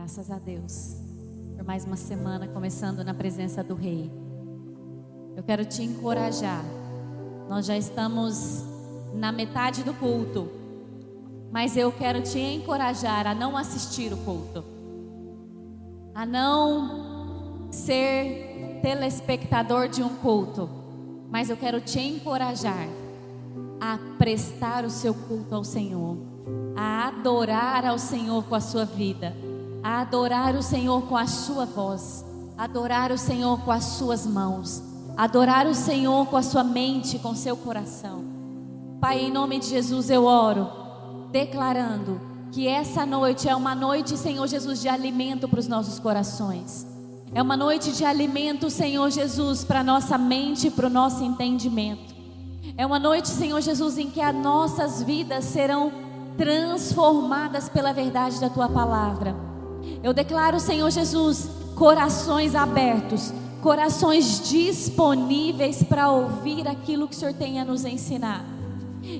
Graças a Deus por mais uma semana começando na presença do Rei. Eu quero te encorajar. Nós já estamos na metade do culto, mas eu quero te encorajar a não assistir o culto, a não ser telespectador de um culto, mas eu quero te encorajar a prestar o seu culto ao Senhor, a adorar ao Senhor com a sua vida a adorar o Senhor com a sua voz, adorar o Senhor com as suas mãos, adorar o Senhor com a sua mente, com seu coração. Pai, em nome de Jesus eu oro, declarando que essa noite é uma noite, Senhor Jesus, de alimento para os nossos corações. É uma noite de alimento, Senhor Jesus, para nossa mente e para o nosso entendimento. É uma noite, Senhor Jesus, em que as nossas vidas serão transformadas pela verdade da tua palavra. Eu declaro, Senhor Jesus, corações abertos, corações disponíveis para ouvir aquilo que o Senhor tem a nos ensinar.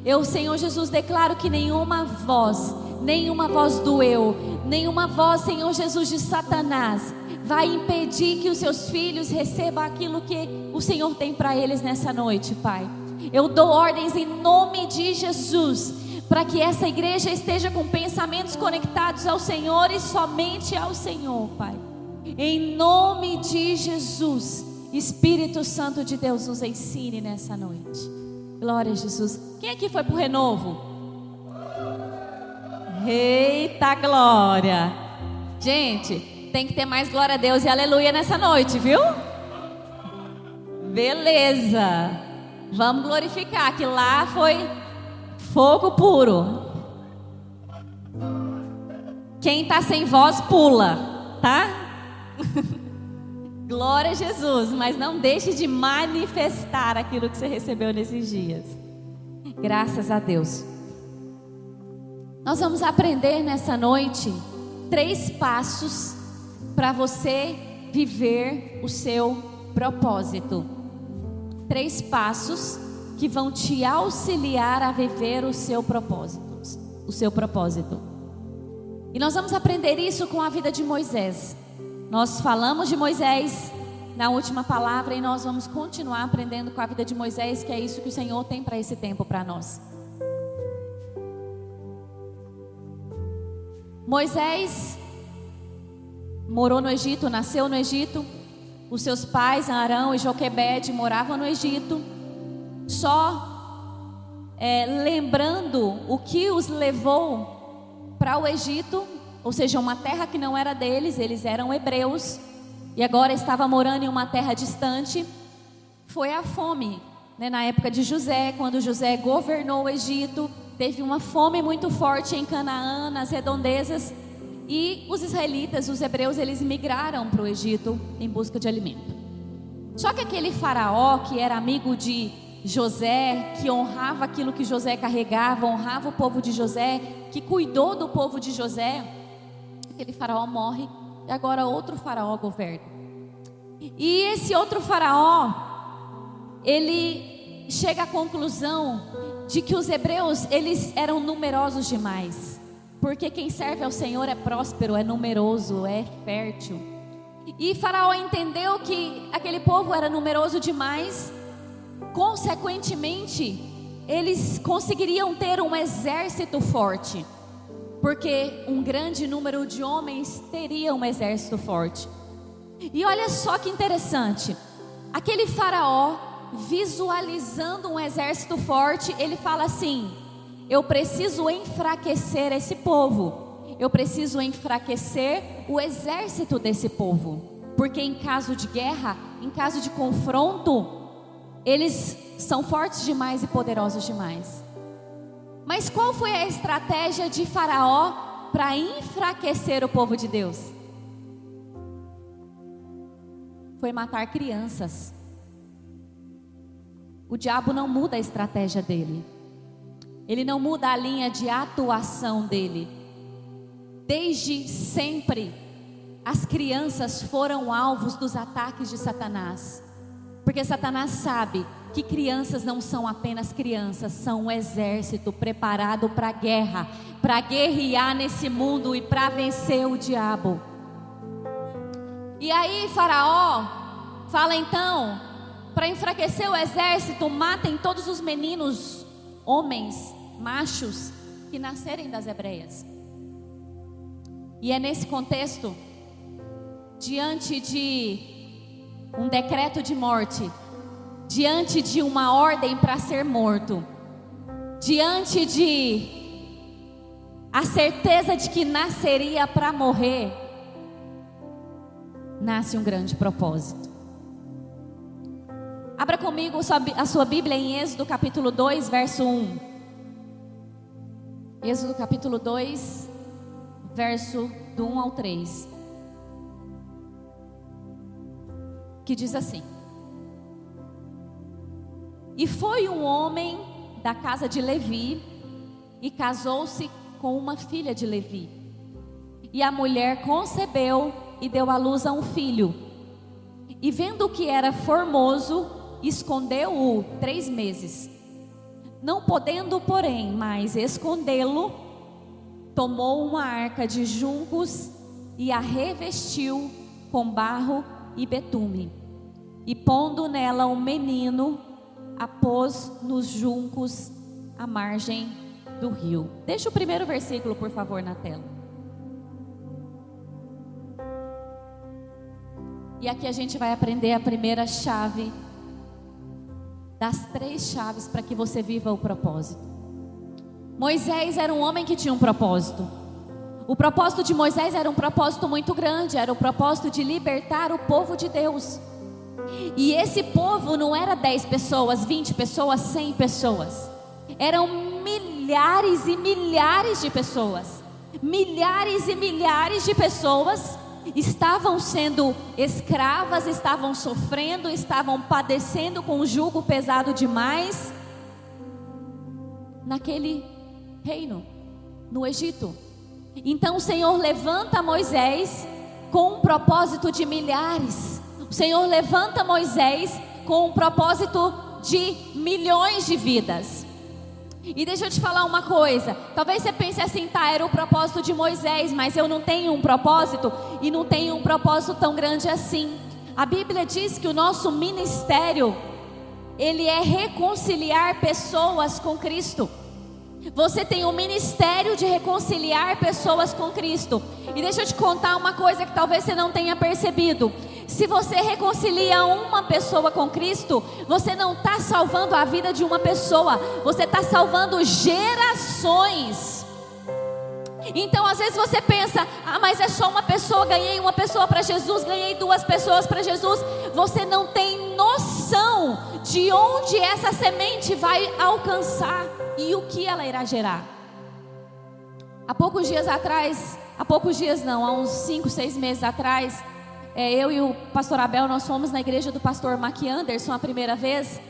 Eu, Senhor Jesus, declaro que nenhuma voz, nenhuma voz do eu, nenhuma voz, Senhor Jesus, de Satanás, vai impedir que os seus filhos recebam aquilo que o Senhor tem para eles nessa noite, Pai. Eu dou ordens em nome de Jesus para que essa igreja esteja com pensamentos conectados ao Senhor e somente ao Senhor, Pai. Em nome de Jesus, Espírito Santo de Deus nos ensine nessa noite. Glória a Jesus. Quem aqui foi para o renovo? Eita glória! Gente, tem que ter mais glória a Deus e aleluia nessa noite, viu? Beleza. Vamos glorificar que lá foi Fogo puro. Quem está sem voz, pula, tá? Glória a Jesus, mas não deixe de manifestar aquilo que você recebeu nesses dias. Graças a Deus. Nós vamos aprender nessa noite três passos para você viver o seu propósito. Três passos que vão te auxiliar a viver o seu propósito, o seu propósito. E nós vamos aprender isso com a vida de Moisés. Nós falamos de Moisés na última palavra e nós vamos continuar aprendendo com a vida de Moisés, que é isso que o Senhor tem para esse tempo para nós. Moisés morou no Egito, nasceu no Egito. Os seus pais, Arão e Joquebede, moravam no Egito só é, lembrando o que os levou para o Egito, ou seja, uma terra que não era deles, eles eram hebreus e agora estava morando em uma terra distante, foi a fome. Né? Na época de José, quando José governou o Egito, teve uma fome muito forte em Canaã, nas redondezas, e os israelitas, os hebreus, eles migraram para o Egito em busca de alimento. Só que aquele faraó, que era amigo de José, que honrava aquilo que José carregava, honrava o povo de José, que cuidou do povo de José, aquele faraó morre e agora outro faraó governa. E esse outro faraó, ele chega à conclusão de que os hebreus, eles eram numerosos demais. Porque quem serve ao Senhor é próspero, é numeroso, é fértil. E Faraó entendeu que aquele povo era numeroso demais Consequentemente, eles conseguiriam ter um exército forte, porque um grande número de homens teria um exército forte. E olha só que interessante, aquele faraó, visualizando um exército forte, ele fala assim: eu preciso enfraquecer esse povo, eu preciso enfraquecer o exército desse povo, porque em caso de guerra, em caso de confronto, eles são fortes demais e poderosos demais. Mas qual foi a estratégia de Faraó para enfraquecer o povo de Deus? Foi matar crianças. O diabo não muda a estratégia dele. Ele não muda a linha de atuação dele. Desde sempre, as crianças foram alvos dos ataques de Satanás. Porque Satanás sabe que crianças não são apenas crianças, são um exército preparado para a guerra, para guerrear nesse mundo e para vencer o diabo. E aí Faraó fala então, para enfraquecer o exército, matem todos os meninos, homens, machos, que nascerem das hebreias. E é nesse contexto, diante de um decreto de morte, diante de uma ordem para ser morto, diante de a certeza de que nasceria para morrer, nasce um grande propósito. Abra comigo a sua Bíblia em Êxodo capítulo 2, verso 1. Êxodo capítulo 2, verso do 1 ao 3. Que diz assim: E foi um homem da casa de Levi e casou-se com uma filha de Levi. E a mulher concebeu e deu à luz a um filho. E vendo que era formoso, escondeu-o três meses. Não podendo, porém, mais escondê-lo, tomou uma arca de juncos e a revestiu com barro e betume. E pondo nela um menino, a pôs nos juncos à margem do rio. Deixa o primeiro versículo, por favor, na tela. E aqui a gente vai aprender a primeira chave das três chaves para que você viva o propósito. Moisés era um homem que tinha um propósito. O propósito de Moisés era um propósito muito grande, era o propósito de libertar o povo de Deus. E esse povo não era 10 pessoas, 20 pessoas, 100 pessoas. Eram milhares e milhares de pessoas. Milhares e milhares de pessoas estavam sendo escravas, estavam sofrendo, estavam padecendo com um jugo pesado demais naquele reino, no Egito. Então o Senhor levanta Moisés com um propósito de milhares. O Senhor levanta Moisés com um propósito de milhões de vidas. E deixa eu te falar uma coisa. Talvez você pense assim, tá, era o propósito de Moisés, mas eu não tenho um propósito e não tenho um propósito tão grande assim. A Bíblia diz que o nosso ministério ele é reconciliar pessoas com Cristo. Você tem o ministério de reconciliar pessoas com Cristo. E deixa eu te contar uma coisa que talvez você não tenha percebido. Se você reconcilia uma pessoa com Cristo, você não está salvando a vida de uma pessoa, você está salvando gerações. Então, às vezes você pensa, ah, mas é só uma pessoa, ganhei uma pessoa para Jesus, ganhei duas pessoas para Jesus. Você não tem noção de onde essa semente vai alcançar e o que ela irá gerar. Há poucos dias atrás, há poucos dias não, há uns cinco, seis meses atrás, é, eu e o pastor Abel, nós fomos na igreja do pastor Mac Anderson a primeira vez.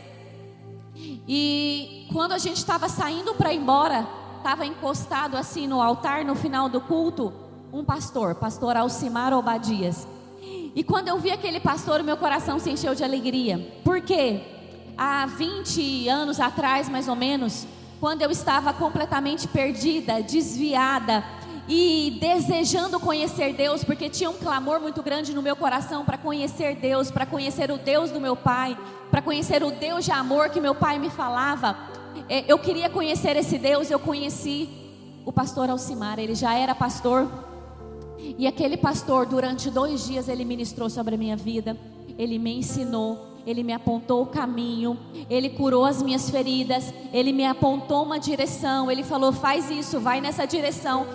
E quando a gente estava saindo para ir embora, estava encostado assim no altar, no final do culto, um pastor, pastor Alcimar Obadias. E quando eu vi aquele pastor, meu coração se encheu de alegria. Por quê? Há 20 anos atrás, mais ou menos, quando eu estava completamente perdida, desviada, e desejando conhecer Deus, porque tinha um clamor muito grande no meu coração para conhecer Deus, para conhecer o Deus do meu pai, para conhecer o Deus de amor que meu pai me falava. É, eu queria conhecer esse Deus, eu conheci o pastor Alcimar, ele já era pastor. E aquele pastor, durante dois dias, ele ministrou sobre a minha vida, ele me ensinou, ele me apontou o caminho, Ele curou as minhas feridas, Ele me apontou uma direção, Ele falou: faz isso, vai nessa direção,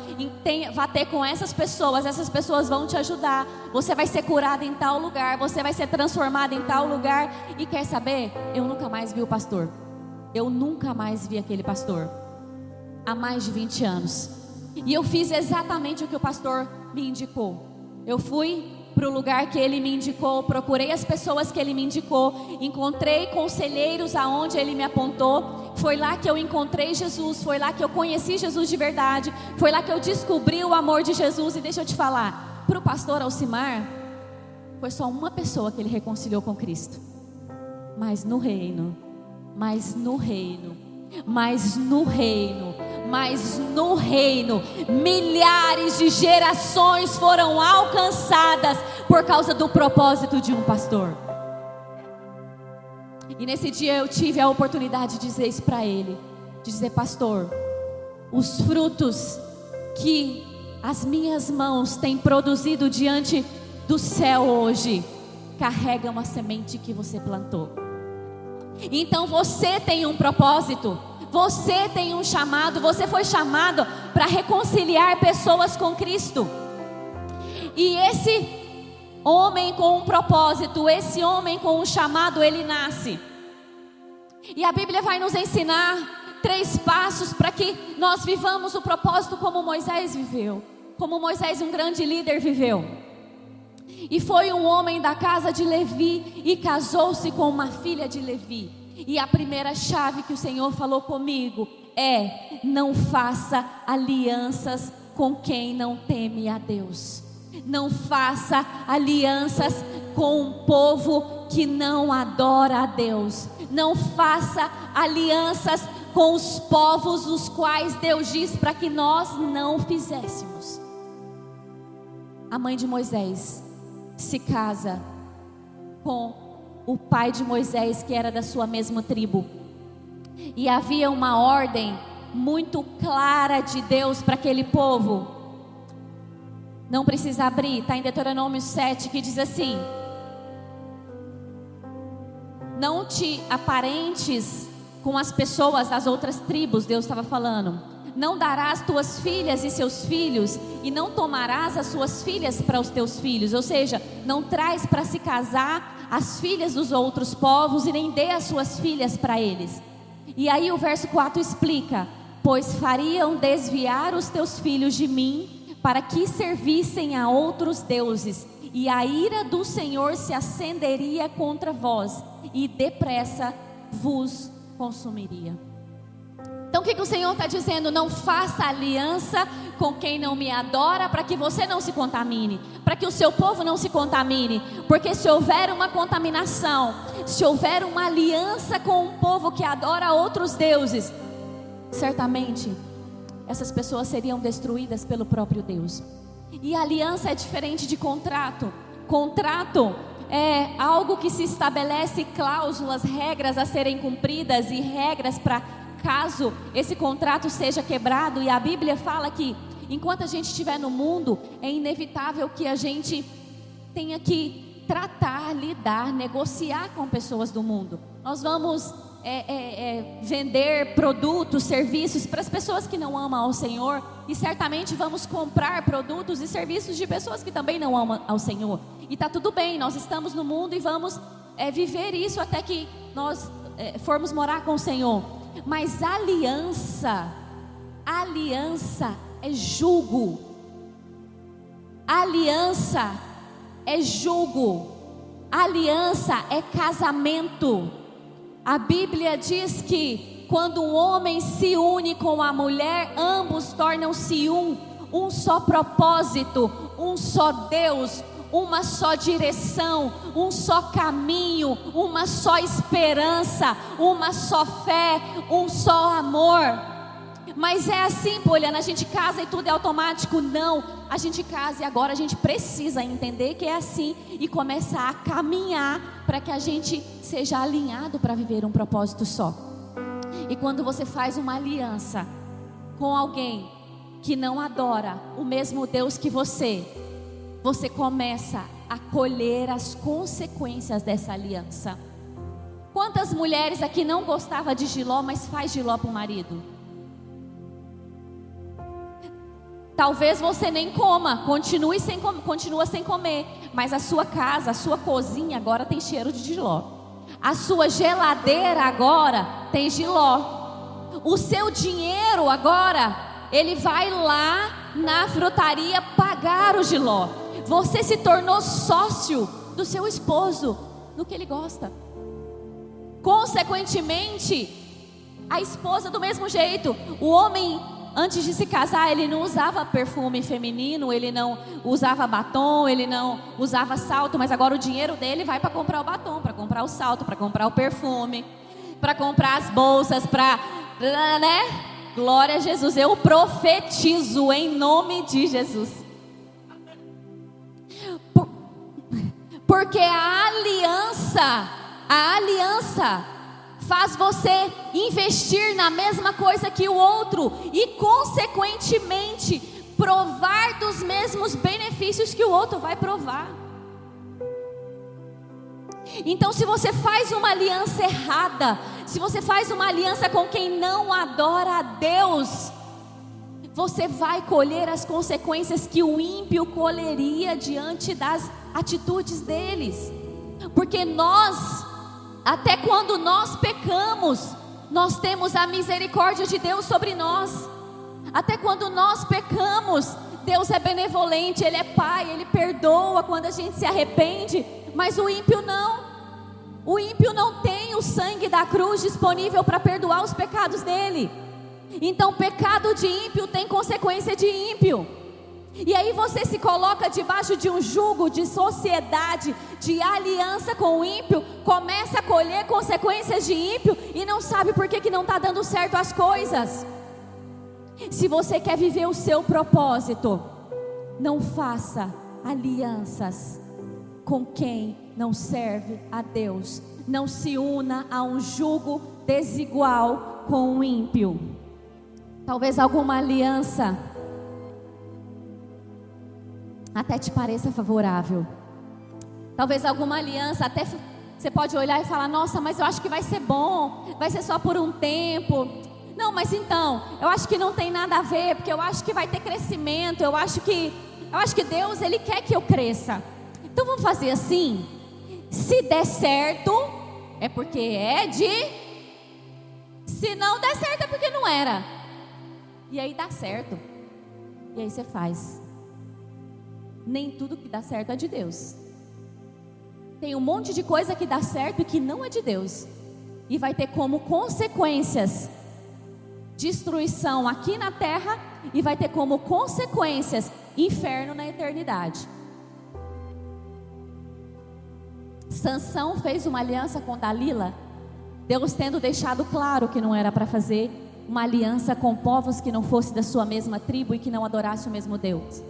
vá ter com essas pessoas, essas pessoas vão te ajudar, você vai ser curado em tal lugar, você vai ser transformado em tal lugar. E quer saber? Eu nunca mais vi o pastor, eu nunca mais vi aquele pastor, há mais de 20 anos, e eu fiz exatamente o que o pastor me indicou. Eu fui para o lugar que ele me indicou, procurei as pessoas que ele me indicou, encontrei conselheiros aonde ele me apontou. Foi lá que eu encontrei Jesus, foi lá que eu conheci Jesus de verdade, foi lá que eu descobri o amor de Jesus. E deixa eu te falar, para o pastor Alcimar, foi só uma pessoa que ele reconciliou com Cristo. Mas no reino, mas no reino, mas no reino, mas no reino, milhares de gerações foram alcançadas por causa do propósito de um pastor. E nesse dia eu tive a oportunidade de dizer isso para ele, de dizer, pastor, os frutos que as minhas mãos têm produzido diante do céu hoje carregam a semente que você plantou. Então você tem um propósito, você tem um chamado, você foi chamado para reconciliar pessoas com Cristo. E esse homem com um propósito, esse homem com um chamado, ele nasce. E a Bíblia vai nos ensinar três passos para que nós vivamos o propósito como Moisés viveu, como Moisés, um grande líder, viveu. E foi um homem da casa de Levi e casou-se com uma filha de Levi. E a primeira chave que o Senhor falou comigo é: não faça alianças com quem não teme a Deus. Não faça alianças com um povo que não adora a Deus. Não faça alianças com os povos os quais Deus diz para que nós não fizéssemos. A mãe de Moisés se casa com o pai de Moisés, que era da sua mesma tribo. E havia uma ordem muito clara de Deus para aquele povo. Não precisa abrir, está em Deuteronômio 7 que diz assim: Não te aparentes com as pessoas das outras tribos, Deus estava falando não darás tuas filhas e seus filhos, e não tomarás as suas filhas para os teus filhos, ou seja, não traz para se casar as filhas dos outros povos e nem dê as suas filhas para eles. E aí o verso 4 explica: Pois fariam desviar os teus filhos de mim, para que servissem a outros deuses, e a ira do Senhor se acenderia contra vós, e depressa vos consumiria. Então o que, que o Senhor está dizendo? Não faça aliança com quem não me adora, para que você não se contamine, para que o seu povo não se contamine, porque se houver uma contaminação, se houver uma aliança com um povo que adora outros deuses, certamente essas pessoas seriam destruídas pelo próprio Deus. E aliança é diferente de contrato. Contrato é algo que se estabelece cláusulas, regras a serem cumpridas e regras para caso esse contrato seja quebrado, e a Bíblia fala que enquanto a gente estiver no mundo, é inevitável que a gente tenha que tratar, lidar, negociar com pessoas do mundo. Nós vamos é, é, é, vender produtos, serviços para as pessoas que não amam ao Senhor, e certamente vamos comprar produtos e serviços de pessoas que também não amam ao Senhor. E está tudo bem, nós estamos no mundo e vamos é, viver isso até que nós é, formos morar com o Senhor. Mas aliança, aliança é jugo. Aliança é jugo. Aliança é casamento. A Bíblia diz que quando um homem se une com a mulher, ambos tornam-se um, um só propósito, um só Deus, uma só direção, um só caminho, uma só esperança, uma só fé, um só amor. Mas é assim, Poliana, a gente casa e tudo é automático? Não, a gente casa e agora a gente precisa entender que é assim e começar a caminhar para que a gente seja alinhado para viver um propósito só. E quando você faz uma aliança com alguém que não adora o mesmo Deus que você, você começa a colher as consequências dessa aliança. Quantas mulheres aqui não gostava de Giló, mas faz Giló para o marido? Talvez você nem coma, continue sem, continua sem comer, mas a sua casa, a sua cozinha agora tem cheiro de Giló. A sua geladeira agora tem Giló. O seu dinheiro agora, ele vai lá na frutaria pagar o Giló. Você se tornou sócio do seu esposo, no que ele gosta. Consequentemente, a esposa do mesmo jeito. O homem, antes de se casar, ele não usava perfume feminino, ele não usava batom, ele não usava salto, mas agora o dinheiro dele vai para comprar o batom, para comprar o salto, para comprar o perfume, para comprar as bolsas, para. né? Glória a Jesus. Eu profetizo em nome de Jesus Porque a aliança, a aliança faz você investir na mesma coisa que o outro e, consequentemente, provar dos mesmos benefícios que o outro vai provar. Então, se você faz uma aliança errada, se você faz uma aliança com quem não adora a Deus, você vai colher as consequências que o ímpio colheria diante das atitudes deles. Porque nós, até quando nós pecamos, nós temos a misericórdia de Deus sobre nós. Até quando nós pecamos, Deus é benevolente, Ele é Pai, Ele perdoa quando a gente se arrepende, mas o ímpio não. O ímpio não tem o sangue da cruz disponível para perdoar os pecados dele. Então, pecado de ímpio tem consequência de ímpio. E aí você se coloca debaixo de um jugo de sociedade, de aliança com o ímpio, começa a colher consequências de ímpio e não sabe por que, que não está dando certo as coisas. Se você quer viver o seu propósito, não faça alianças com quem não serve a Deus. Não se una a um jugo desigual com o ímpio. Talvez alguma aliança até te pareça favorável. Talvez alguma aliança até você pode olhar e falar: "Nossa, mas eu acho que vai ser bom, vai ser só por um tempo". Não, mas então, eu acho que não tem nada a ver, porque eu acho que vai ter crescimento, eu acho que eu acho que Deus, ele quer que eu cresça. Então vamos fazer assim? Se der certo, é porque é de se não der certo é porque não era. E aí dá certo. E aí você faz. Nem tudo que dá certo é de Deus. Tem um monte de coisa que dá certo e que não é de Deus. E vai ter como consequências destruição aqui na terra e vai ter como consequências inferno na eternidade. Sansão fez uma aliança com Dalila, Deus tendo deixado claro que não era para fazer, uma aliança com povos que não fosse da sua mesma tribo e que não adorasse o mesmo Deus.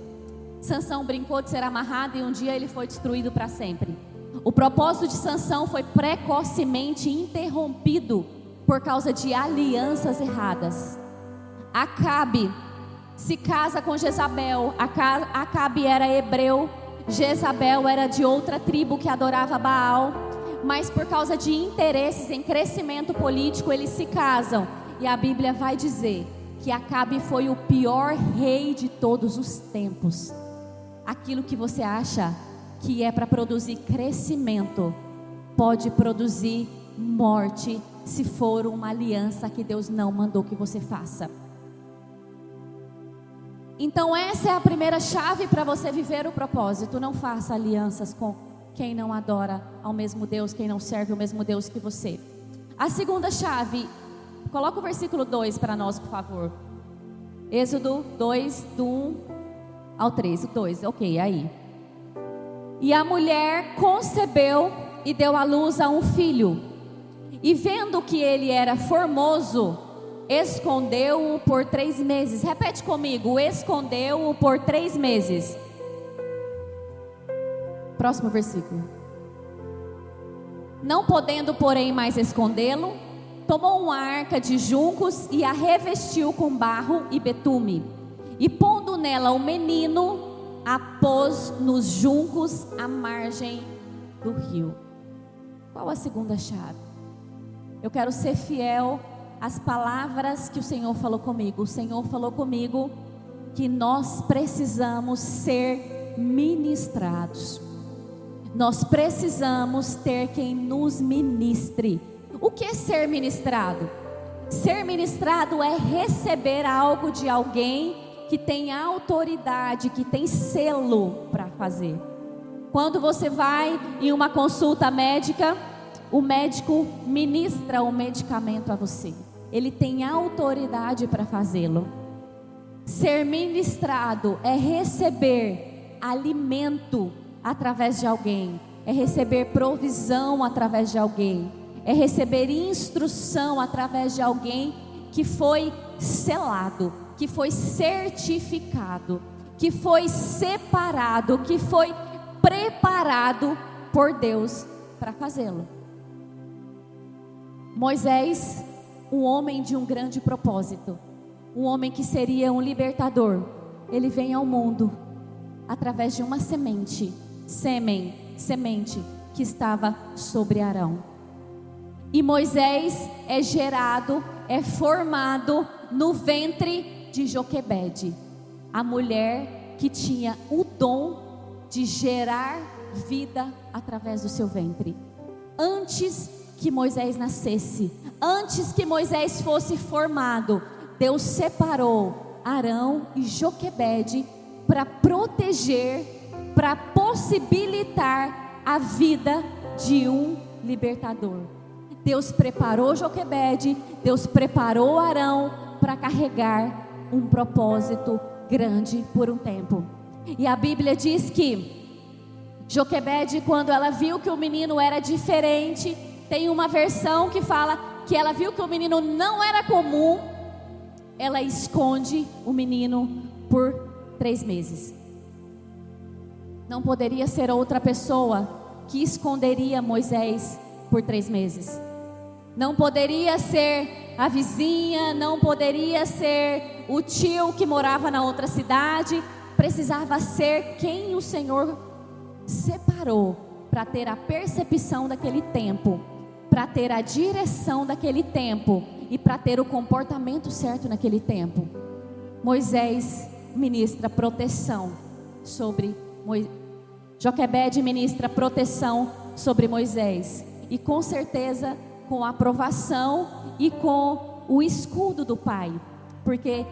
Sansão brincou de ser amarrado e um dia ele foi destruído para sempre. O propósito de Sansão foi precocemente interrompido por causa de alianças erradas. Acabe se casa com Jezabel. Acabe era hebreu, Jezabel era de outra tribo que adorava Baal. Mas por causa de interesses em crescimento político, eles se casam e a Bíblia vai dizer que Acabe foi o pior rei de todos os tempos. Aquilo que você acha que é para produzir crescimento, pode produzir morte se for uma aliança que Deus não mandou que você faça. Então, essa é a primeira chave para você viver o propósito. Não faça alianças com quem não adora ao mesmo Deus, quem não serve o mesmo Deus que você. A segunda chave Coloca o versículo 2 para nós, por favor. Êxodo 2, do 1 ao 3. 2, ok, aí. E a mulher concebeu e deu à luz a um filho. E vendo que ele era formoso, escondeu-o por três meses. Repete comigo: escondeu-o por três meses. Próximo versículo. Não podendo, porém, mais escondê-lo, tomou uma arca de juncos e a revestiu com barro e betume. E pondo nela o menino, a pôs nos juncos à margem do rio. Qual a segunda chave? Eu quero ser fiel às palavras que o Senhor falou comigo. O Senhor falou comigo que nós precisamos ser ministrados. Nós precisamos ter quem nos ministre o que é ser ministrado? Ser ministrado é receber algo de alguém que tem autoridade, que tem selo para fazer. Quando você vai em uma consulta médica, o médico ministra o medicamento a você. Ele tem autoridade para fazê-lo. Ser ministrado é receber alimento através de alguém, é receber provisão através de alguém é receber instrução através de alguém que foi selado, que foi certificado, que foi separado, que foi preparado por Deus para fazê-lo. Moisés, um homem de um grande propósito, um homem que seria um libertador, ele vem ao mundo através de uma semente, sêmen, semente que estava sobre Arão. E Moisés é gerado, é formado no ventre de Joquebede, a mulher que tinha o dom de gerar vida através do seu ventre. Antes que Moisés nascesse, antes que Moisés fosse formado, Deus separou Arão e Joquebede para proteger, para possibilitar a vida de um libertador. Deus preparou Joquebede, Deus preparou Arão para carregar um propósito grande por um tempo. E a Bíblia diz que Joquebede, quando ela viu que o menino era diferente, tem uma versão que fala que ela viu que o menino não era comum, ela esconde o menino por três meses. Não poderia ser outra pessoa que esconderia Moisés por três meses. Não poderia ser a vizinha, não poderia ser o tio que morava na outra cidade. Precisava ser quem o Senhor separou para ter a percepção daquele tempo, para ter a direção daquele tempo e para ter o comportamento certo naquele tempo. Moisés ministra proteção sobre Moisés. Joquebede ministra proteção sobre Moisés. E com certeza com a aprovação e com o escudo do pai. Porque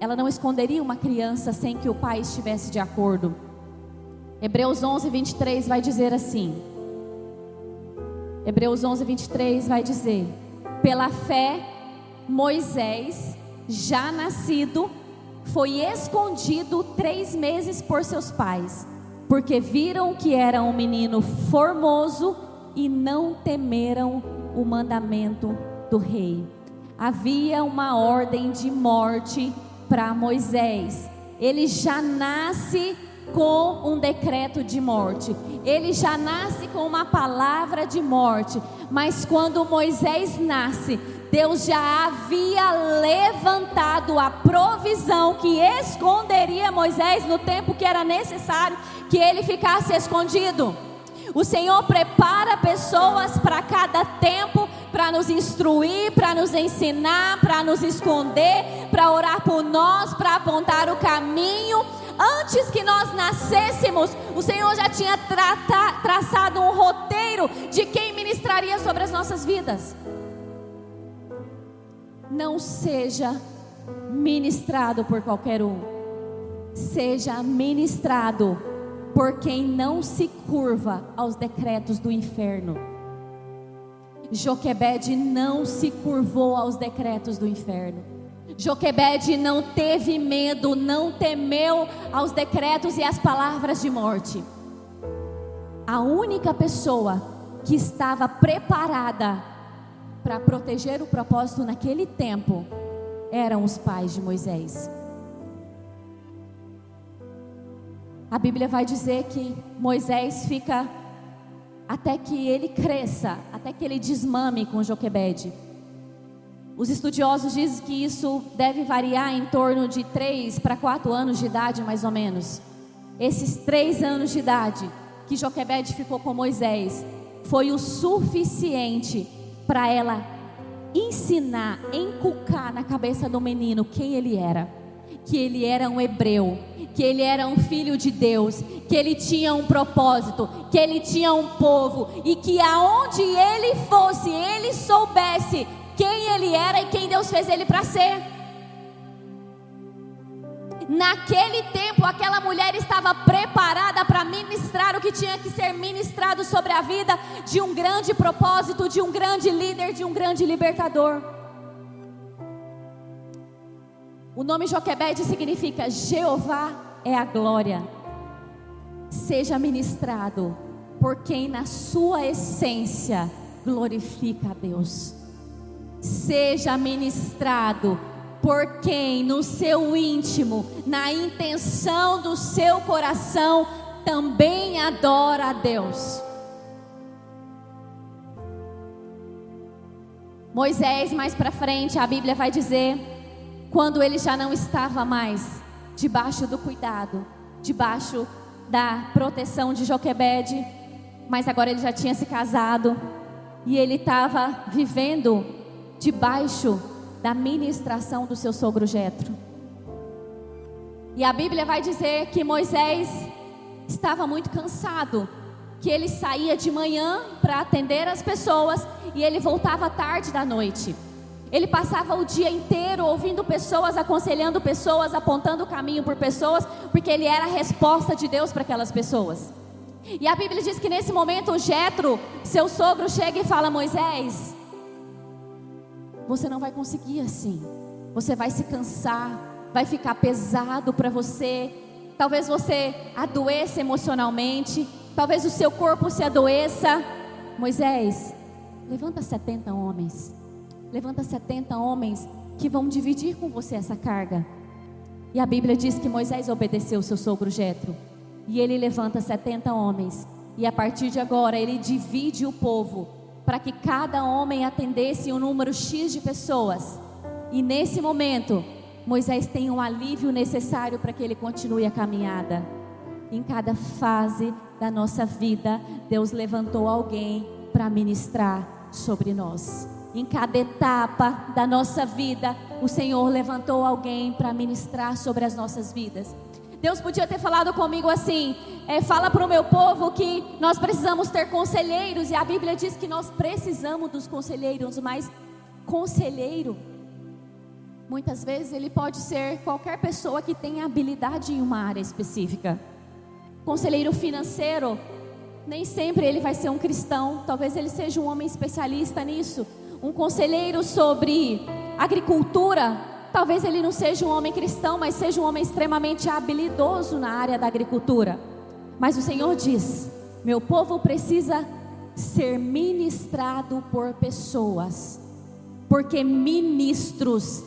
ela não esconderia uma criança sem que o pai estivesse de acordo. Hebreus 11, 23 vai dizer assim. Hebreus 11, 23 vai dizer: Pela fé, Moisés, já nascido, foi escondido três meses por seus pais, porque viram que era um menino formoso e não temeram o mandamento do rei. Havia uma ordem de morte para Moisés. Ele já nasce com um decreto de morte. Ele já nasce com uma palavra de morte. Mas quando Moisés nasce, Deus já havia levantado a provisão que esconderia Moisés no tempo que era necessário que ele ficasse escondido. O Senhor prepara pessoas para cada tempo, para nos instruir, para nos ensinar, para nos esconder, para orar por nós, para apontar o caminho Antes que nós nascêssemos, o Senhor já tinha trata, traçado um roteiro de quem ministraria sobre as nossas vidas. Não seja ministrado por qualquer um, seja ministrado por quem não se curva aos decretos do inferno. Joquebede não se curvou aos decretos do inferno. Joquebede não teve medo, não temeu aos decretos e às palavras de morte. A única pessoa que estava preparada para proteger o propósito naquele tempo eram os pais de Moisés. A Bíblia vai dizer que Moisés fica até que ele cresça, até que ele desmame com Joquebede. Os estudiosos dizem que isso deve variar em torno de 3 para 4 anos de idade, mais ou menos. Esses três anos de idade que Joquebede ficou com Moisés foi o suficiente para ela ensinar, encucar na cabeça do menino quem ele era. Que ele era um hebreu, que ele era um filho de Deus, que ele tinha um propósito, que ele tinha um povo e que aonde ele fosse, ele soubesse quem ele era e quem Deus fez ele para ser. Naquele tempo, aquela mulher estava preparada para ministrar o que tinha que ser ministrado sobre a vida de um grande propósito, de um grande líder, de um grande libertador. O nome Joquebed significa Jeová é a glória. Seja ministrado por quem na sua essência glorifica a Deus. Seja ministrado por quem no seu íntimo, na intenção do seu coração, também adora a Deus. Moisés, mais para frente, a Bíblia vai dizer quando ele já não estava mais debaixo do cuidado, debaixo da proteção de Joquebede, mas agora ele já tinha se casado e ele estava vivendo debaixo da ministração do seu sogro Jetro. E a Bíblia vai dizer que Moisés estava muito cansado, que ele saía de manhã para atender as pessoas e ele voltava tarde da noite. Ele passava o dia inteiro ouvindo pessoas, aconselhando pessoas, apontando o caminho por pessoas, porque ele era a resposta de Deus para aquelas pessoas. E a Bíblia diz que nesse momento o Jetro, seu sogro, chega e fala: Moisés, você não vai conseguir assim. Você vai se cansar, vai ficar pesado para você. Talvez você adoeça emocionalmente, talvez o seu corpo se adoeça. Moisés, levanta 70 homens. Levanta 70 homens que vão dividir com você essa carga. E a Bíblia diz que Moisés obedeceu o seu sogro Jetro. E ele levanta 70 homens. E a partir de agora ele divide o povo para que cada homem atendesse um número X de pessoas. E nesse momento, Moisés tem um alívio necessário para que ele continue a caminhada. Em cada fase da nossa vida, Deus levantou alguém para ministrar sobre nós. Em cada etapa da nossa vida, o Senhor levantou alguém para ministrar sobre as nossas vidas. Deus podia ter falado comigo assim: é, fala para o meu povo que nós precisamos ter conselheiros, e a Bíblia diz que nós precisamos dos conselheiros, mas conselheiro, muitas vezes ele pode ser qualquer pessoa que tenha habilidade em uma área específica. Conselheiro financeiro, nem sempre ele vai ser um cristão, talvez ele seja um homem especialista nisso. Um conselheiro sobre agricultura, Talvez ele não seja um homem cristão, mas seja um homem extremamente habilidoso na área da agricultura. Mas o Senhor diz: meu povo precisa ser ministrado por pessoas, porque ministros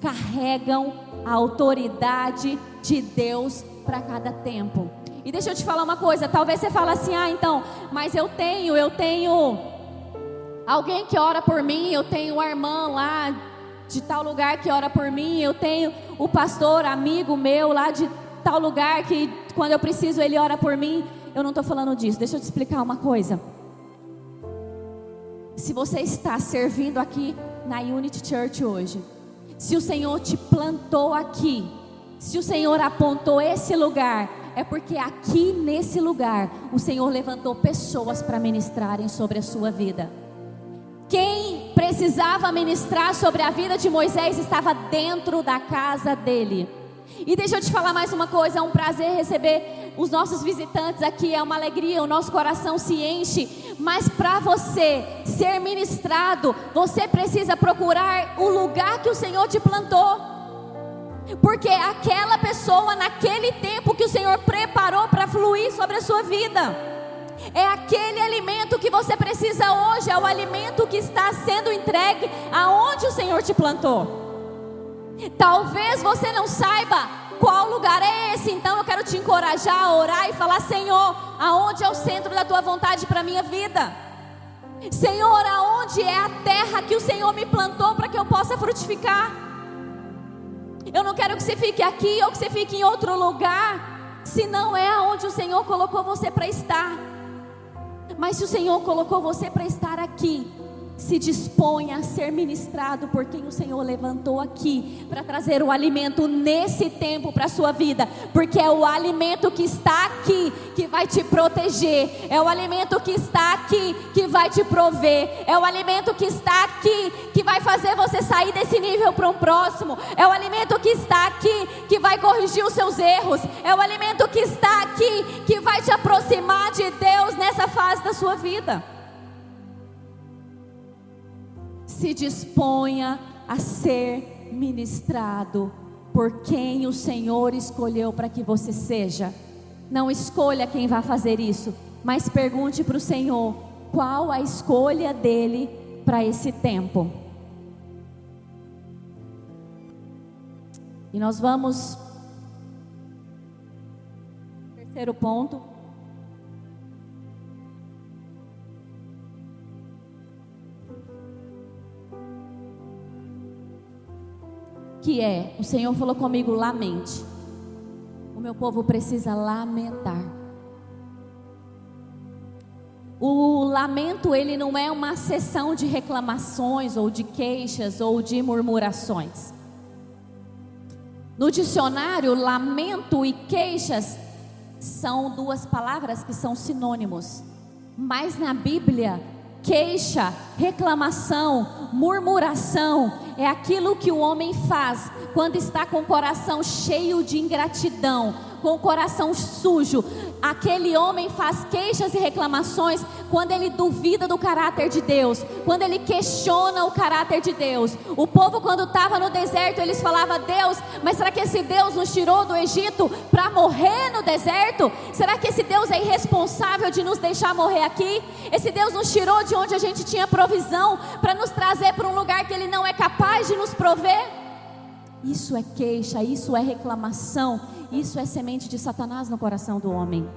carregam a autoridade de Deus para cada tempo. E deixa eu te falar uma coisa, talvez você fale assim: "Ah, então, mas eu tenho, eu tenho alguém que ora por mim, eu tenho a irmã lá de tal lugar que ora por mim, eu tenho o pastor, amigo meu lá de tal lugar que quando eu preciso ele ora por mim. Eu não estou falando disso, deixa eu te explicar uma coisa. Se você está servindo aqui na Unity Church hoje, se o Senhor te plantou aqui, se o Senhor apontou esse lugar, é porque aqui nesse lugar o Senhor levantou pessoas para ministrarem sobre a sua vida. Quem precisava ministrar sobre a vida de Moisés estava dentro da casa dele. E deixa eu te falar mais uma coisa: é um prazer receber os nossos visitantes aqui, é uma alegria, o nosso coração se enche. Mas para você ser ministrado, você precisa procurar o lugar que o Senhor te plantou. Porque aquela pessoa, naquele tempo que o Senhor preparou para fluir sobre a sua vida. É aquele alimento que você precisa hoje, é o alimento que está sendo entregue aonde o Senhor te plantou. Talvez você não saiba qual lugar é esse, então eu quero te encorajar a orar e falar: Senhor, aonde é o centro da tua vontade para a minha vida? Senhor, aonde é a terra que o Senhor me plantou para que eu possa frutificar? Eu não quero que você fique aqui ou que você fique em outro lugar, se não é aonde o Senhor colocou você para estar. Mas se o Senhor colocou você para estar aqui, se dispõe a ser ministrado por quem o Senhor levantou aqui para trazer o alimento nesse tempo para a sua vida, porque é o alimento que está aqui que vai te proteger, é o alimento que está aqui que vai te prover, é o alimento que está aqui fazer você sair desse nível para um próximo, é o alimento que está aqui que vai corrigir os seus erros, é o alimento que está aqui que vai te aproximar de Deus nessa fase da sua vida se disponha a ser ministrado por quem o Senhor escolheu para que você seja. Não escolha quem vai fazer isso, mas pergunte para o Senhor qual a escolha dele para esse tempo. E nós vamos. Terceiro ponto. que é? O Senhor falou comigo: lamente. O meu povo precisa lamentar. O lamento, ele não é uma sessão de reclamações ou de queixas ou de murmurações. No dicionário, lamento e queixas são duas palavras que são sinônimos. Mas na Bíblia, queixa, reclamação, murmuração é aquilo que o homem faz quando está com o coração cheio de ingratidão, com o coração sujo. Aquele homem faz queixas e reclamações quando ele duvida do caráter de Deus, quando ele questiona o caráter de Deus. O povo, quando estava no deserto, eles falavam: Deus, mas será que esse Deus nos tirou do Egito para morrer no deserto? Será que esse Deus é irresponsável de nos deixar morrer aqui? Esse Deus nos tirou de onde a gente tinha provisão para nos trazer para um lugar que Ele não é capaz de nos prover? Isso é queixa, isso é reclamação, isso é semente de Satanás no coração do homem.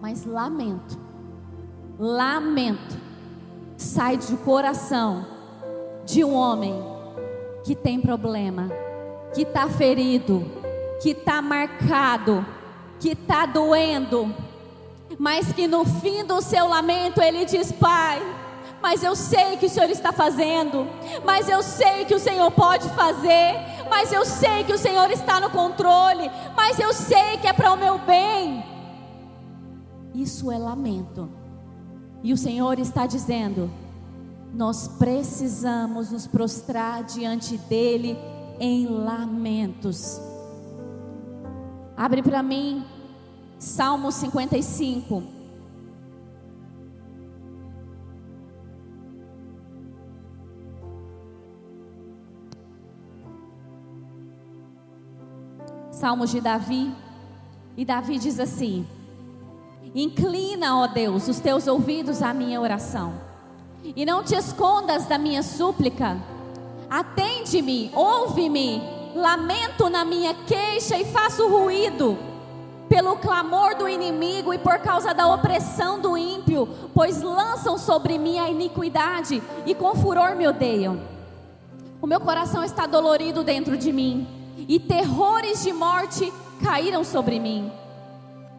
Mas lamento, lamento, sai do coração de um homem que tem problema, que está ferido, que está marcado, que está doendo, mas que no fim do seu lamento ele diz: Pai, mas eu sei que o Senhor está fazendo, mas eu sei que o Senhor pode fazer, mas eu sei que o Senhor está no controle, mas eu sei que é para o meu bem. Isso é lamento. E o Senhor está dizendo: nós precisamos nos prostrar diante dEle em lamentos. Abre para mim, Salmo 55. Salmos de Davi. E Davi diz assim: Inclina, ó Deus, os teus ouvidos à minha oração, e não te escondas da minha súplica. Atende-me, ouve-me, lamento na minha queixa e faço ruído pelo clamor do inimigo e por causa da opressão do ímpio, pois lançam sobre mim a iniquidade e com furor me odeiam. O meu coração está dolorido dentro de mim e terrores de morte caíram sobre mim.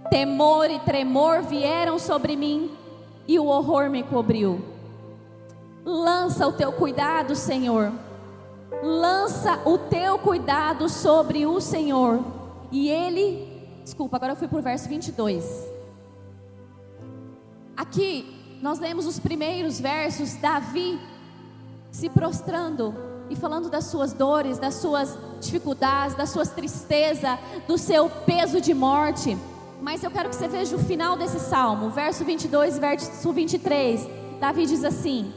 Temor e tremor vieram sobre mim, e o horror me cobriu. Lança o teu cuidado, Senhor. Lança o teu cuidado sobre o Senhor. E ele, desculpa, agora eu fui para o verso 22. Aqui nós lemos os primeiros versos, Davi se prostrando e falando das suas dores, das suas dificuldades, das suas tristezas, do seu peso de morte. Mas eu quero que você veja o final desse salmo, verso 22 e verso 23. Davi diz assim: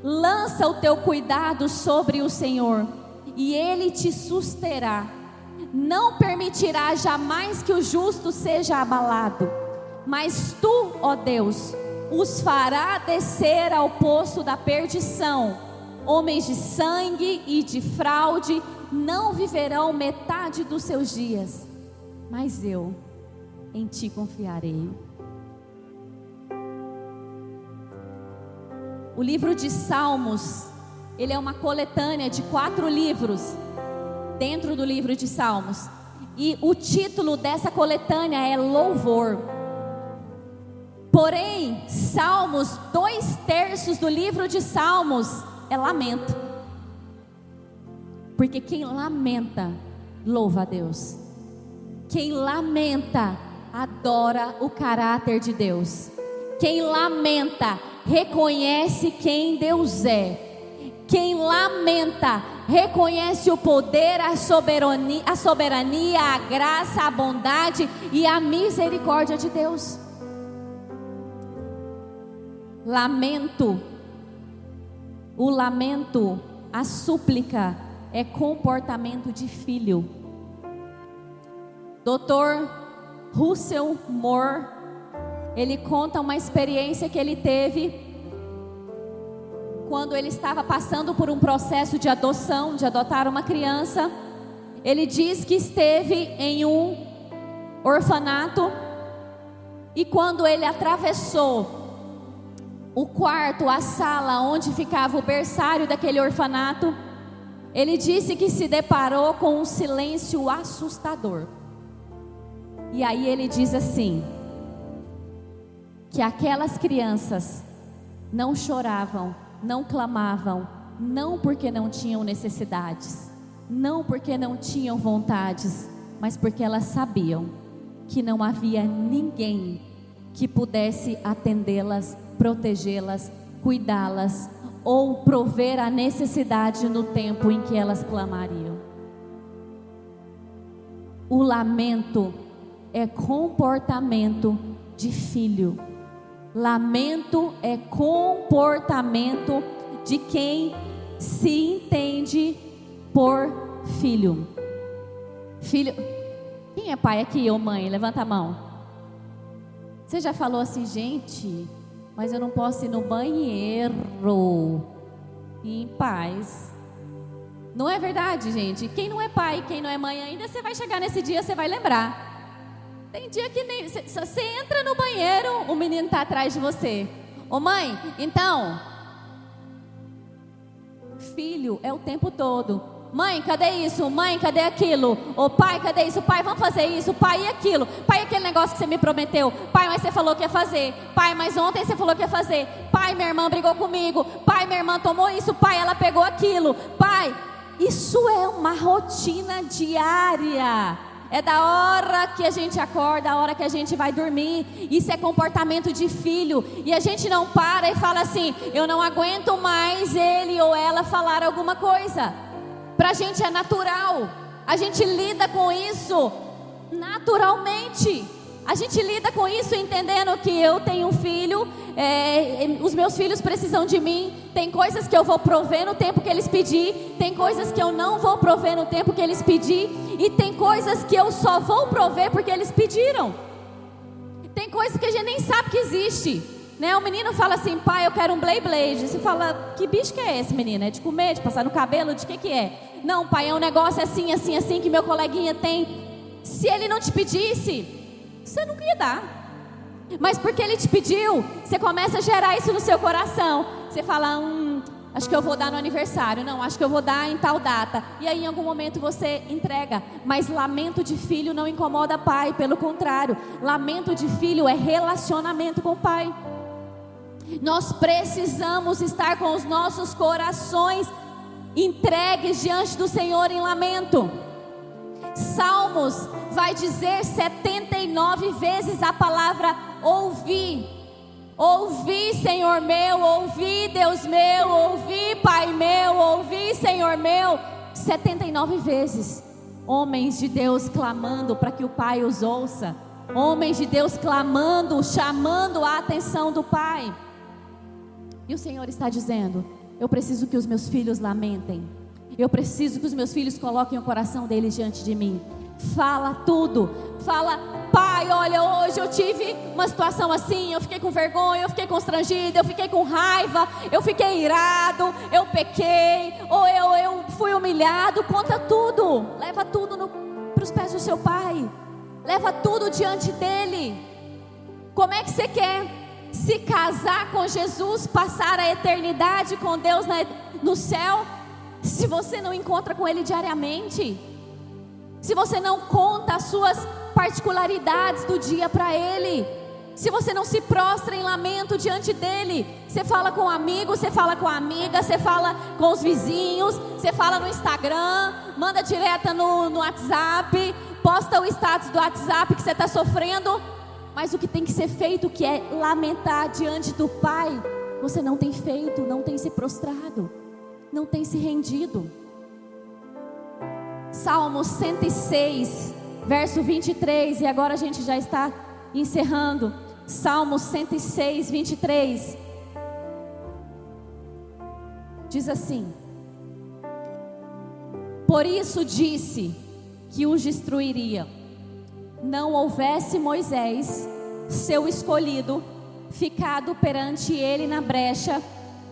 Lança o teu cuidado sobre o Senhor, e ele te susterá. Não permitirá jamais que o justo seja abalado, mas tu, ó Deus, os fará descer ao poço da perdição Homens de sangue e de fraude não viverão metade dos seus dias, mas eu em ti confiarei. O livro de Salmos, ele é uma coletânea de quatro livros dentro do livro de Salmos. E o título dessa coletânea é Louvor. Porém, Salmos, dois terços do livro de Salmos, é lamento. Porque quem lamenta, louva a Deus. Quem lamenta, adora o caráter de Deus. Quem lamenta, reconhece quem Deus é. Quem lamenta, reconhece o poder, a soberania, a soberania, a graça, a bondade e a misericórdia de Deus. Lamento o lamento, a súplica é comportamento de filho. Doutor Russell Moore, ele conta uma experiência que ele teve quando ele estava passando por um processo de adoção, de adotar uma criança. Ele diz que esteve em um orfanato e quando ele atravessou o quarto, a sala onde ficava o berçário daquele orfanato, Ele disse que se deparou com um silêncio assustador. E aí ele diz assim: que aquelas crianças não choravam, não clamavam, não porque não tinham necessidades, não porque não tinham vontades, mas porque elas sabiam que não havia ninguém que pudesse atendê-las, protegê-las, cuidá-las ou prover a necessidade no tempo em que elas clamariam. O lamento é comportamento de filho. Lamento é comportamento de quem se entende por filho. Filho, quem é pai aqui ou mãe? Levanta a mão. Você já falou assim, gente, mas eu não posso ir no banheiro em paz. Não é verdade, gente? Quem não é pai, quem não é mãe ainda, você vai chegar nesse dia, você vai lembrar. Tem dia que nem. Você entra no banheiro, o menino está atrás de você. Ô mãe, então. Filho é o tempo todo. Mãe, cadê isso? Mãe, cadê aquilo? Ô pai, cadê isso? Pai, vamos fazer isso. Pai, e aquilo? Pai, aquele negócio que você me prometeu. Pai, mas você falou que ia fazer. Pai, mas ontem você falou que ia fazer. Pai, minha irmã brigou comigo. Pai, minha irmã tomou isso. Pai, ela pegou aquilo. Pai, isso é uma rotina diária. É da hora que a gente acorda, a hora que a gente vai dormir. Isso é comportamento de filho. E a gente não para e fala assim: eu não aguento mais ele ou ela falar alguma coisa. Para a gente é natural. A gente lida com isso naturalmente. A gente lida com isso entendendo que eu tenho um filho, é, os meus filhos precisam de mim. Tem coisas que eu vou prover no tempo que eles pedir, tem coisas que eu não vou prover no tempo que eles pedir, e tem coisas que eu só vou prover porque eles pediram. Tem coisas que a gente nem sabe que existe. Né? O menino fala assim, pai, eu quero um Blade Blade. Você fala, que bicho que é esse, menino? É de comer, de passar no cabelo, de que que é? Não, pai, é um negócio assim, assim, assim que meu coleguinha tem. Se ele não te pedisse, você nunca ia dar. Mas porque ele te pediu, você começa a gerar isso no seu coração. Você fala, hum, acho que eu vou dar no aniversário. Não, acho que eu vou dar em tal data. E aí em algum momento você entrega. Mas lamento de filho não incomoda pai, pelo contrário. Lamento de filho é relacionamento com o pai. Nós precisamos estar com os nossos corações entregues diante do Senhor em lamento. Salmos vai dizer 79 vezes a palavra ouvir. Ouvi, Senhor meu, ouvi, Deus meu, ouvi, Pai meu, ouvi, Senhor meu. 79 vezes. Homens de Deus clamando para que o Pai os ouça. Homens de Deus clamando, chamando a atenção do Pai. E o Senhor está dizendo: Eu preciso que os meus filhos lamentem. Eu preciso que os meus filhos coloquem o coração deles diante de mim. Fala tudo. Fala, pai, olha, hoje eu tive uma situação assim, eu fiquei com vergonha, eu fiquei constrangida, eu fiquei com raiva, eu fiquei irado, eu pequei, ou eu, eu fui humilhado. Conta tudo. Leva tudo para os pés do seu pai. Leva tudo diante dele. Como é que você quer se casar com Jesus, passar a eternidade com Deus no céu? se você não encontra com Ele diariamente, se você não conta as suas particularidades do dia para Ele, se você não se prostra em lamento diante dele, você fala com um amigo, você fala com a amiga, você fala com os vizinhos, você fala no Instagram, manda direta no, no WhatsApp, posta o status do WhatsApp que você está sofrendo, mas o que tem que ser feito, que é lamentar diante do Pai, você não tem feito, não tem se prostrado não tem se rendido. Salmo 106, verso 23, e agora a gente já está encerrando. Salmo 106, 23. Diz assim: Por isso disse que os destruiria, não houvesse Moisés, seu escolhido, ficado perante ele na brecha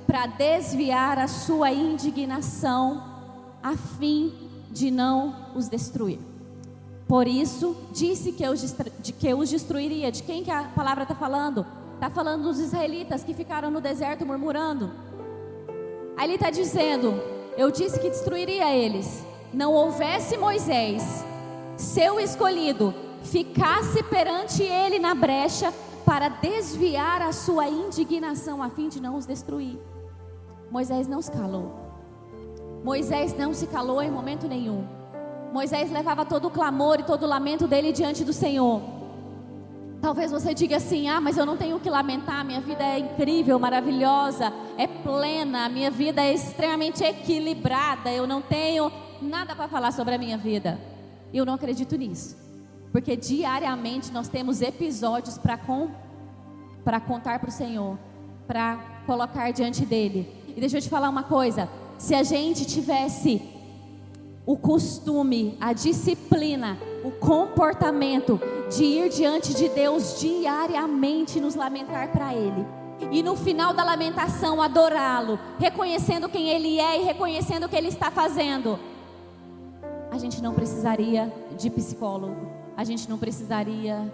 para desviar a sua indignação, a fim de não os destruir. Por isso, disse que eu, que os destruiria. De quem que a palavra está falando? Está falando dos israelitas que ficaram no deserto murmurando. Aí ele está dizendo: eu disse que destruiria eles. Não houvesse Moisés, seu escolhido, ficasse perante ele na brecha para desviar a sua indignação a fim de não os destruir. Moisés não se calou. Moisés não se calou em momento nenhum. Moisés levava todo o clamor e todo o lamento dele diante do Senhor. Talvez você diga assim: ah, mas eu não tenho o que lamentar, minha vida é incrível, maravilhosa, é plena, minha vida é extremamente equilibrada, eu não tenho nada para falar sobre a minha vida. Eu não acredito nisso. Porque diariamente nós temos episódios para com, contar para o Senhor, para colocar diante dele. E deixa eu te falar uma coisa: se a gente tivesse o costume, a disciplina, o comportamento de ir diante de Deus diariamente nos lamentar para Ele. E no final da lamentação adorá-lo, reconhecendo quem Ele é e reconhecendo o que Ele está fazendo. A gente não precisaria de psicólogo, a gente não precisaria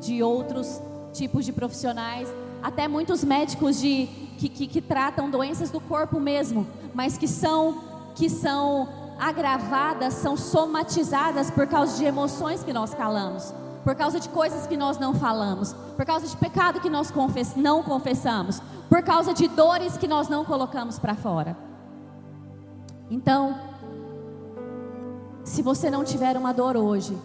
de outros tipos de profissionais, até muitos médicos de, que, que, que tratam doenças do corpo mesmo, mas que são, que são agravadas, são somatizadas por causa de emoções que nós calamos, por causa de coisas que nós não falamos, por causa de pecado que nós confess, não confessamos, por causa de dores que nós não colocamos para fora. Então, se você não tiver uma dor hoje,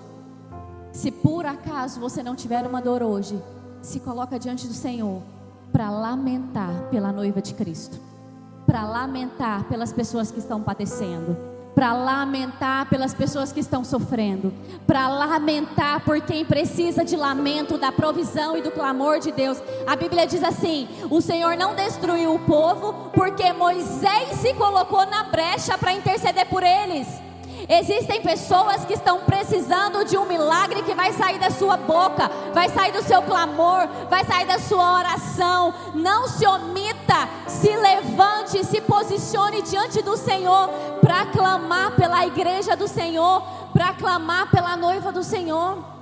se por acaso você não tiver uma dor hoje, se coloca diante do Senhor para lamentar pela noiva de Cristo, para lamentar pelas pessoas que estão padecendo, para lamentar pelas pessoas que estão sofrendo, para lamentar por quem precisa de lamento, da provisão e do clamor de Deus. A Bíblia diz assim: o Senhor não destruiu o povo porque Moisés se colocou na brecha para interceder por eles. Existem pessoas que estão precisando de um milagre que vai sair da sua boca, vai sair do seu clamor, vai sair da sua oração. Não se omita, se levante, se posicione diante do Senhor para clamar pela igreja do Senhor, para clamar pela noiva do Senhor.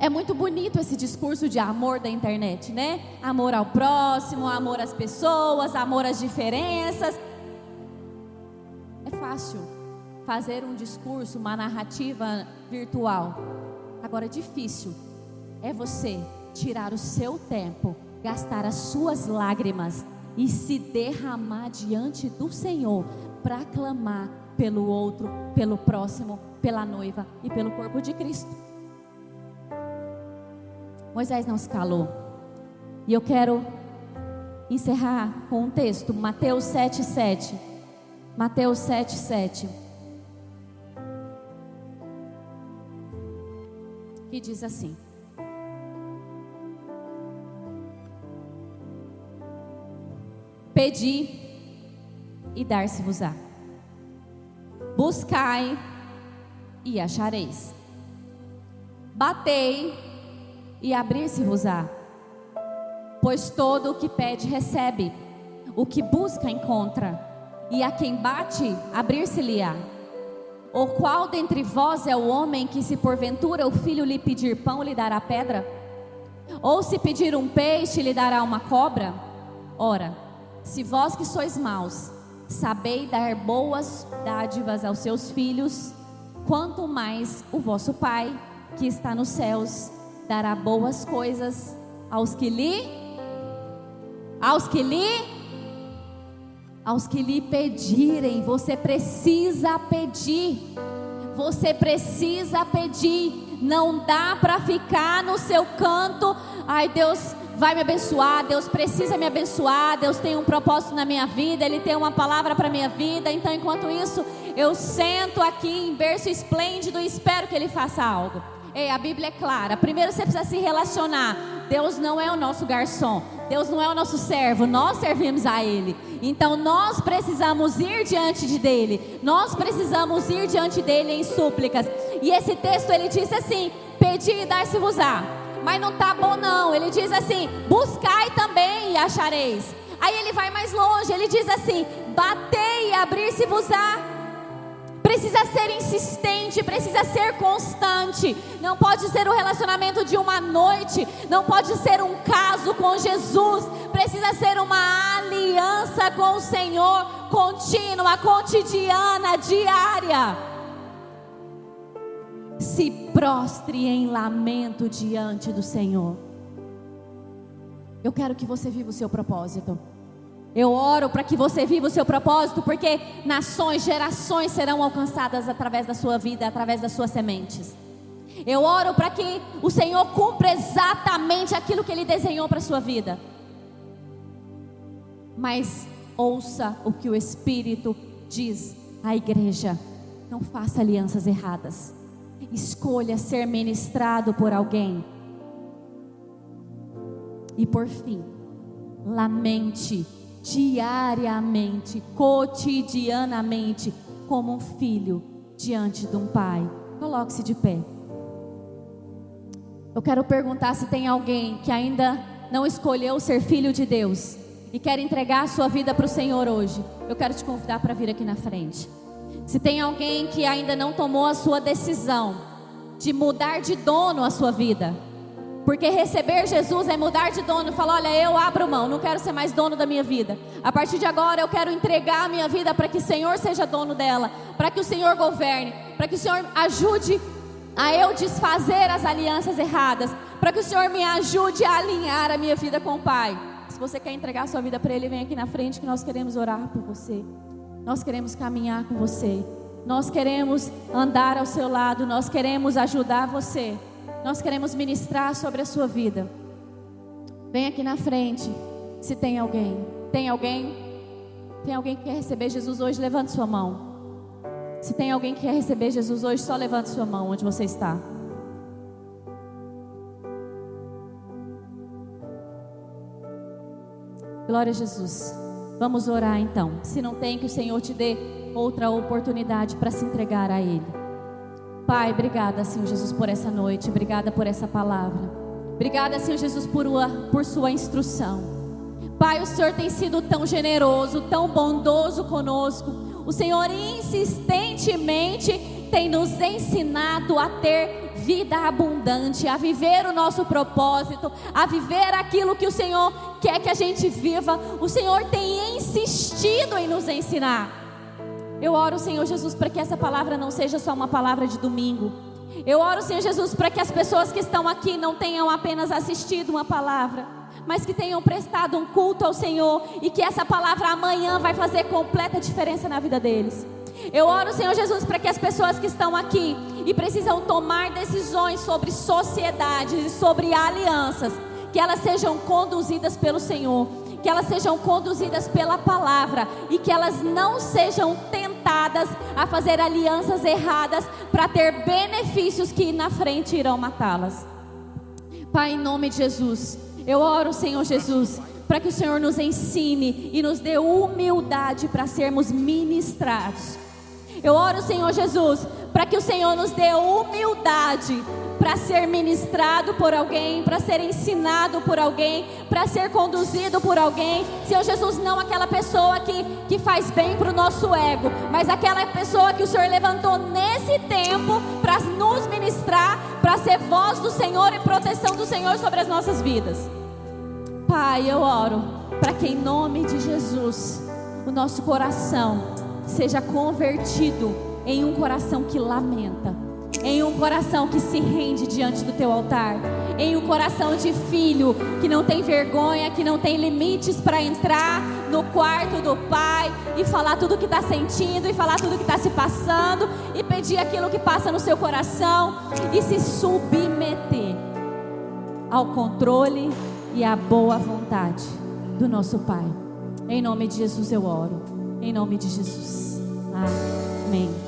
É muito bonito esse discurso de amor da internet, né? Amor ao próximo, amor às pessoas, amor às diferenças. É fácil fazer um discurso, uma narrativa virtual. Agora, difícil é você tirar o seu tempo, gastar as suas lágrimas e se derramar diante do Senhor para clamar pelo outro, pelo próximo, pela noiva e pelo corpo de Cristo. Moisés não se calou. E eu quero encerrar com um texto, Mateus 7,7. Mateus 7,7. Que diz assim: Pedi e dar-se-vos-á. Buscai e achareis. Batei e abrir-se-vos-á. Pois todo o que pede recebe, o que busca encontra, e a quem bate abrir-se-lhe-á. Ou qual dentre vós é o homem que, se porventura o filho lhe pedir pão, lhe dará pedra? Ou se pedir um peixe, lhe dará uma cobra? Ora, se vós que sois maus, sabeis dar boas dádivas aos seus filhos, quanto mais o vosso Pai, que está nos céus, dará boas coisas aos que lhe aos que lhe aos que lhe pedirem. Você precisa pedir. Você precisa pedir. Não dá para ficar no seu canto. Ai, Deus vai me abençoar. Deus precisa me abençoar. Deus tem um propósito na minha vida. Ele tem uma palavra para minha vida. Então, enquanto isso, eu sento aqui em berço esplêndido e espero que Ele faça algo. Ei, a Bíblia é clara. Primeiro você precisa se relacionar. Deus não é o nosso garçom. Deus não é o nosso servo. Nós servimos a Ele. Então nós precisamos ir diante de dele. Nós precisamos ir diante dele em súplicas. E esse texto ele diz assim: Pedi e dar-se-vos-á. Mas não tá bom não. Ele diz assim: Buscai também e achareis. Aí ele vai mais longe. Ele diz assim: Batei e abrir-se-vos-á. Precisa ser insistente, precisa ser constante. Não pode ser um relacionamento de uma noite, não pode ser um caso com Jesus, precisa ser uma aliança com o Senhor contínua, cotidiana, diária. Se prostre em lamento diante do Senhor. Eu quero que você viva o seu propósito. Eu oro para que você viva o seu propósito, porque nações, gerações serão alcançadas através da sua vida, através das suas sementes. Eu oro para que o Senhor cumpra exatamente aquilo que Ele desenhou para a sua vida. Mas ouça o que o Espírito diz à igreja: não faça alianças erradas. Escolha ser ministrado por alguém. E por fim, lamente diariamente, cotidianamente, como um filho diante de um pai. Coloque-se de pé. Eu quero perguntar se tem alguém que ainda não escolheu ser filho de Deus e quer entregar a sua vida para o Senhor hoje. Eu quero te convidar para vir aqui na frente. Se tem alguém que ainda não tomou a sua decisão de mudar de dono a sua vida, porque receber Jesus é mudar de dono, falar: olha, eu abro mão, não quero ser mais dono da minha vida. A partir de agora eu quero entregar a minha vida para que o Senhor seja dono dela, para que o Senhor governe, para que o Senhor ajude a eu desfazer as alianças erradas, para que o Senhor me ajude a alinhar a minha vida com o Pai. Se você quer entregar a sua vida para Ele, vem aqui na frente que nós queremos orar por você. Nós queremos caminhar com você. Nós queremos andar ao seu lado, nós queremos ajudar você. Nós queremos ministrar sobre a sua vida. Vem aqui na frente, se tem alguém. Tem alguém? Tem alguém que quer receber Jesus hoje? Levante sua mão. Se tem alguém que quer receber Jesus hoje, só levante sua mão onde você está. Glória a Jesus. Vamos orar então. Se não tem, que o Senhor te dê outra oportunidade para se entregar a Ele. Pai, obrigada, Senhor Jesus, por essa noite. Obrigada por essa palavra. Obrigada, Senhor Jesus, por, uma, por sua instrução. Pai, o Senhor tem sido tão generoso, tão bondoso conosco. O Senhor insistentemente tem nos ensinado a ter vida abundante, a viver o nosso propósito, a viver aquilo que o Senhor quer que a gente viva. O Senhor tem insistido em nos ensinar. Eu oro, Senhor Jesus, para que essa palavra não seja só uma palavra de domingo. Eu oro, Senhor Jesus, para que as pessoas que estão aqui não tenham apenas assistido uma palavra, mas que tenham prestado um culto ao Senhor e que essa palavra amanhã vai fazer completa diferença na vida deles. Eu oro, Senhor Jesus, para que as pessoas que estão aqui e precisam tomar decisões sobre sociedades e sobre alianças, que elas sejam conduzidas pelo Senhor, que elas sejam conduzidas pela palavra e que elas não sejam tentadas a fazer alianças erradas para ter benefícios que na frente irão matá-las. Pai, em nome de Jesus, eu oro, Senhor Jesus, para que o Senhor nos ensine e nos dê humildade para sermos ministrados. Eu oro, Senhor Jesus, para que o Senhor nos dê humildade para ser ministrado por alguém, para ser ensinado por alguém, para ser conduzido por alguém. Senhor Jesus, não aquela pessoa que, que faz bem para o nosso ego, mas aquela pessoa que o Senhor levantou nesse tempo para nos ministrar, para ser voz do Senhor e proteção do Senhor sobre as nossas vidas. Pai, eu oro para que em nome de Jesus o nosso coração seja convertido em um coração que lamenta em um coração que se rende diante do teu altar, em um coração de filho que não tem vergonha, que não tem limites para entrar no quarto do pai e falar tudo o que está sentindo, e falar tudo o que está se passando, e pedir aquilo que passa no seu coração, e se submeter ao controle e à boa vontade do nosso Pai. Em nome de Jesus eu oro. Em nome de Jesus. Amém.